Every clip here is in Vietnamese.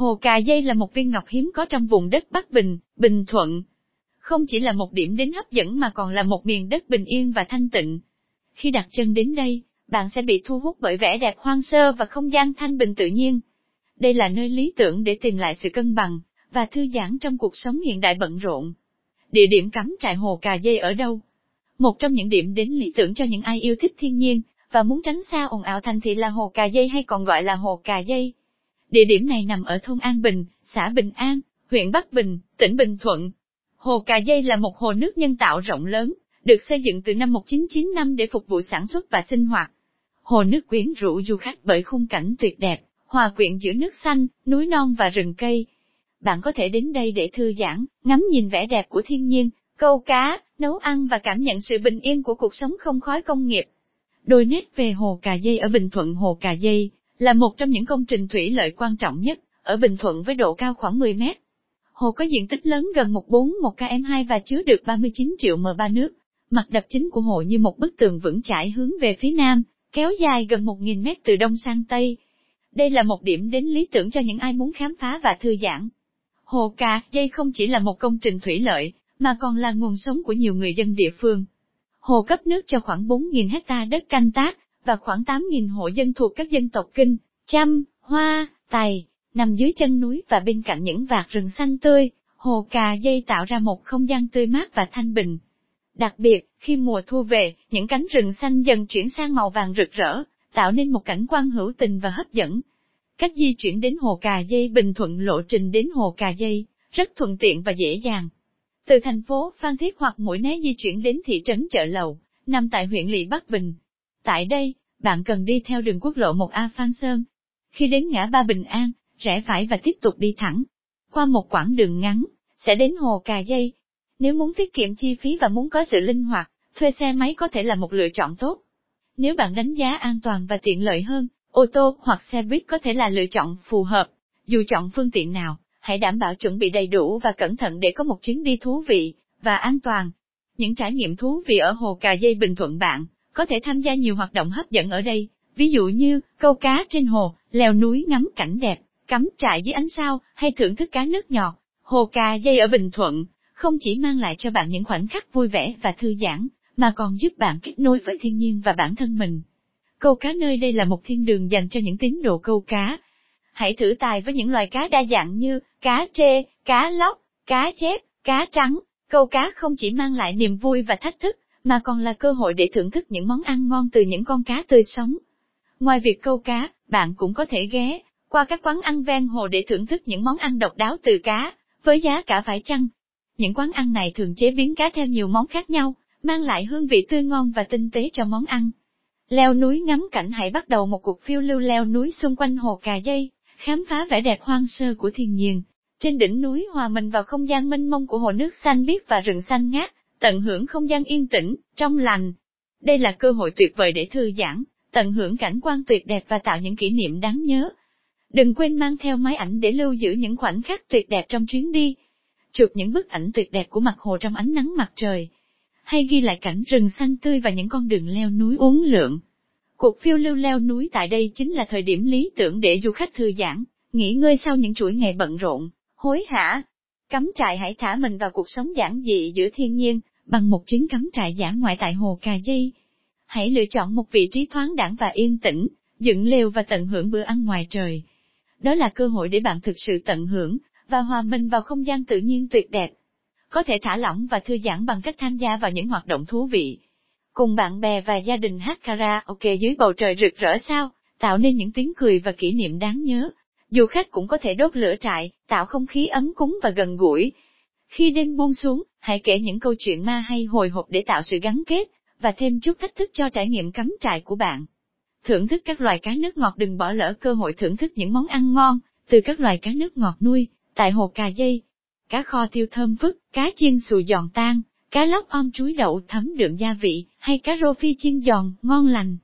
Hồ Cà Dây là một viên ngọc hiếm có trong vùng đất Bắc Bình, Bình Thuận. Không chỉ là một điểm đến hấp dẫn mà còn là một miền đất bình yên và thanh tịnh. Khi đặt chân đến đây, bạn sẽ bị thu hút bởi vẻ đẹp hoang sơ và không gian thanh bình tự nhiên. Đây là nơi lý tưởng để tìm lại sự cân bằng, và thư giãn trong cuộc sống hiện đại bận rộn. Địa điểm cắm trại hồ Cà Dây ở đâu? Một trong những điểm đến lý tưởng cho những ai yêu thích thiên nhiên, và muốn tránh xa ồn ào thành thị là hồ Cà Dây hay còn gọi là hồ Cà Dây. Địa điểm này nằm ở thôn An Bình, xã Bình An, huyện Bắc Bình, tỉnh Bình Thuận. Hồ Cà Dây là một hồ nước nhân tạo rộng lớn, được xây dựng từ năm 1995 để phục vụ sản xuất và sinh hoạt. Hồ nước quyến rũ du khách bởi khung cảnh tuyệt đẹp, hòa quyện giữa nước xanh, núi non và rừng cây. Bạn có thể đến đây để thư giãn, ngắm nhìn vẻ đẹp của thiên nhiên, câu cá, nấu ăn và cảm nhận sự bình yên của cuộc sống không khói công nghiệp. Đôi nét về Hồ Cà Dây ở Bình Thuận Hồ Cà Dây là một trong những công trình thủy lợi quan trọng nhất ở Bình Thuận với độ cao khoảng 10 mét. Hồ có diện tích lớn gần 141 km2 và chứa được 39 triệu m3 nước. Mặt đập chính của hồ như một bức tường vững chãi hướng về phía nam, kéo dài gần 1.000 mét từ đông sang tây. Đây là một điểm đến lý tưởng cho những ai muốn khám phá và thư giãn. Hồ Cà Dây không chỉ là một công trình thủy lợi, mà còn là nguồn sống của nhiều người dân địa phương. Hồ cấp nước cho khoảng 4.000 hecta đất canh tác, và khoảng 8.000 hộ dân thuộc các dân tộc Kinh, Chăm, Hoa, Tài, nằm dưới chân núi và bên cạnh những vạt rừng xanh tươi, hồ cà dây tạo ra một không gian tươi mát và thanh bình. Đặc biệt, khi mùa thu về, những cánh rừng xanh dần chuyển sang màu vàng rực rỡ, tạo nên một cảnh quan hữu tình và hấp dẫn. Cách di chuyển đến hồ cà dây bình thuận lộ trình đến hồ cà dây, rất thuận tiện và dễ dàng. Từ thành phố Phan Thiết hoặc Mũi Né di chuyển đến thị trấn Chợ Lầu, nằm tại huyện Lị Bắc Bình. Tại đây, bạn cần đi theo đường quốc lộ 1A Phan Sơn. Khi đến ngã ba Bình An, rẽ phải và tiếp tục đi thẳng. Qua một quãng đường ngắn, sẽ đến hồ Cà Dây. Nếu muốn tiết kiệm chi phí và muốn có sự linh hoạt, thuê xe máy có thể là một lựa chọn tốt. Nếu bạn đánh giá an toàn và tiện lợi hơn, ô tô hoặc xe buýt có thể là lựa chọn phù hợp. Dù chọn phương tiện nào, hãy đảm bảo chuẩn bị đầy đủ và cẩn thận để có một chuyến đi thú vị và an toàn. Những trải nghiệm thú vị ở hồ Cà Dây Bình Thuận bạn có thể tham gia nhiều hoạt động hấp dẫn ở đây, ví dụ như câu cá trên hồ, leo núi ngắm cảnh đẹp, cắm trại dưới ánh sao, hay thưởng thức cá nước ngọt. Hồ Cà Dây ở Bình Thuận, không chỉ mang lại cho bạn những khoảnh khắc vui vẻ và thư giãn, mà còn giúp bạn kết nối với thiên nhiên và bản thân mình. Câu cá nơi đây là một thiên đường dành cho những tín đồ câu cá. Hãy thử tài với những loài cá đa dạng như cá trê, cá lóc, cá chép, cá trắng. Câu cá không chỉ mang lại niềm vui và thách thức, mà còn là cơ hội để thưởng thức những món ăn ngon từ những con cá tươi sống. Ngoài việc câu cá, bạn cũng có thể ghé qua các quán ăn ven hồ để thưởng thức những món ăn độc đáo từ cá, với giá cả phải chăng. Những quán ăn này thường chế biến cá theo nhiều món khác nhau, mang lại hương vị tươi ngon và tinh tế cho món ăn. Leo núi ngắm cảnh hãy bắt đầu một cuộc phiêu lưu leo núi xung quanh hồ Cà Dây, khám phá vẻ đẹp hoang sơ của thiên nhiên. Trên đỉnh núi hòa mình vào không gian mênh mông của hồ nước xanh biếc và rừng xanh ngát, tận hưởng không gian yên tĩnh, trong lành. Đây là cơ hội tuyệt vời để thư giãn, tận hưởng cảnh quan tuyệt đẹp và tạo những kỷ niệm đáng nhớ. Đừng quên mang theo máy ảnh để lưu giữ những khoảnh khắc tuyệt đẹp trong chuyến đi. Chụp những bức ảnh tuyệt đẹp của mặt hồ trong ánh nắng mặt trời. Hay ghi lại cảnh rừng xanh tươi và những con đường leo núi uốn lượn. Cuộc phiêu lưu leo núi tại đây chính là thời điểm lý tưởng để du khách thư giãn, nghỉ ngơi sau những chuỗi ngày bận rộn, hối hả. Cắm trại hãy thả mình vào cuộc sống giản dị giữa thiên nhiên, bằng một chuyến cắm trại giả ngoại tại Hồ Cà Dây. Hãy lựa chọn một vị trí thoáng đẳng và yên tĩnh, dựng lều và tận hưởng bữa ăn ngoài trời. Đó là cơ hội để bạn thực sự tận hưởng, và hòa mình vào không gian tự nhiên tuyệt đẹp. Có thể thả lỏng và thư giãn bằng cách tham gia vào những hoạt động thú vị. Cùng bạn bè và gia đình hát karaoke dưới bầu trời rực rỡ sao, tạo nên những tiếng cười và kỷ niệm đáng nhớ. Du khách cũng có thể đốt lửa trại, tạo không khí ấm cúng và gần gũi. Khi đêm buông xuống, hãy kể những câu chuyện ma hay hồi hộp để tạo sự gắn kết, và thêm chút thách thức cho trải nghiệm cắm trại của bạn. Thưởng thức các loài cá nước ngọt đừng bỏ lỡ cơ hội thưởng thức những món ăn ngon, từ các loài cá nước ngọt nuôi, tại hồ Cà Dây. Cá kho tiêu thơm phức, cá chiên xù giòn tan, cá lóc om chuối đậu thấm đượm gia vị, hay cá rô phi chiên giòn, ngon lành.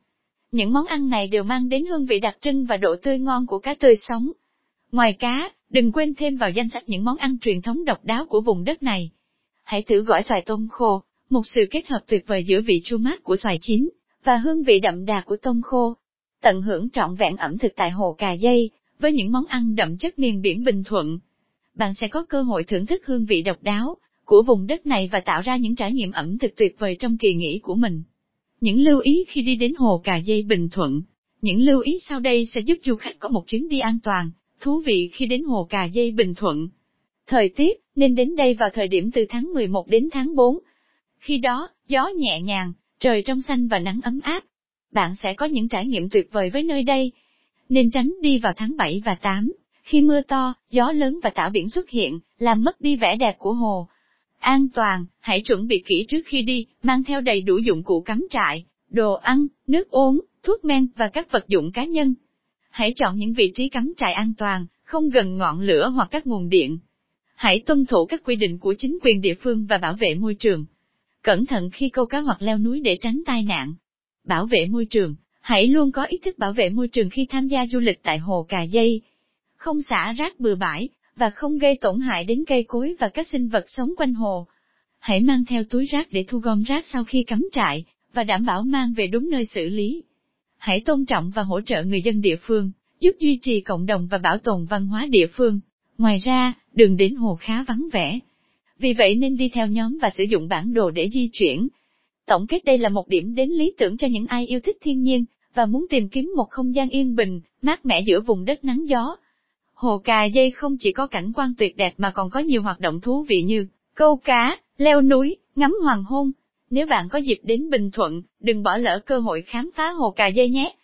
Những món ăn này đều mang đến hương vị đặc trưng và độ tươi ngon của cá tươi sống. Ngoài cá, đừng quên thêm vào danh sách những món ăn truyền thống độc đáo của vùng đất này hãy thử gỏi xoài tôm khô, một sự kết hợp tuyệt vời giữa vị chua mát của xoài chín và hương vị đậm đà của tôm khô. Tận hưởng trọn vẹn ẩm thực tại hồ Cà Dây, với những món ăn đậm chất miền biển Bình Thuận. Bạn sẽ có cơ hội thưởng thức hương vị độc đáo của vùng đất này và tạo ra những trải nghiệm ẩm thực tuyệt vời trong kỳ nghỉ của mình. Những lưu ý khi đi đến Hồ Cà Dây Bình Thuận Những lưu ý sau đây sẽ giúp du khách có một chuyến đi an toàn, thú vị khi đến Hồ Cà Dây Bình Thuận. Thời tiết, nên đến đây vào thời điểm từ tháng 11 đến tháng 4. Khi đó, gió nhẹ nhàng, trời trong xanh và nắng ấm áp. Bạn sẽ có những trải nghiệm tuyệt vời với nơi đây. Nên tránh đi vào tháng 7 và 8, khi mưa to, gió lớn và tảo biển xuất hiện, làm mất đi vẻ đẹp của hồ. An toàn, hãy chuẩn bị kỹ trước khi đi, mang theo đầy đủ dụng cụ cắm trại, đồ ăn, nước uống, thuốc men và các vật dụng cá nhân. Hãy chọn những vị trí cắm trại an toàn, không gần ngọn lửa hoặc các nguồn điện. Hãy tuân thủ các quy định của chính quyền địa phương và bảo vệ môi trường. Cẩn thận khi câu cá hoặc leo núi để tránh tai nạn. Bảo vệ môi trường, hãy luôn có ý thức bảo vệ môi trường khi tham gia du lịch tại Hồ Cà Dây. Không xả rác bừa bãi, và không gây tổn hại đến cây cối và các sinh vật sống quanh hồ. Hãy mang theo túi rác để thu gom rác sau khi cắm trại, và đảm bảo mang về đúng nơi xử lý. Hãy tôn trọng và hỗ trợ người dân địa phương, giúp duy trì cộng đồng và bảo tồn văn hóa địa phương. Ngoài ra, đường đến hồ khá vắng vẻ. Vì vậy nên đi theo nhóm và sử dụng bản đồ để di chuyển. Tổng kết đây là một điểm đến lý tưởng cho những ai yêu thích thiên nhiên, và muốn tìm kiếm một không gian yên bình, mát mẻ giữa vùng đất nắng gió. Hồ Cà Dây không chỉ có cảnh quan tuyệt đẹp mà còn có nhiều hoạt động thú vị như câu cá, leo núi, ngắm hoàng hôn. Nếu bạn có dịp đến Bình Thuận, đừng bỏ lỡ cơ hội khám phá Hồ Cà Dây nhé.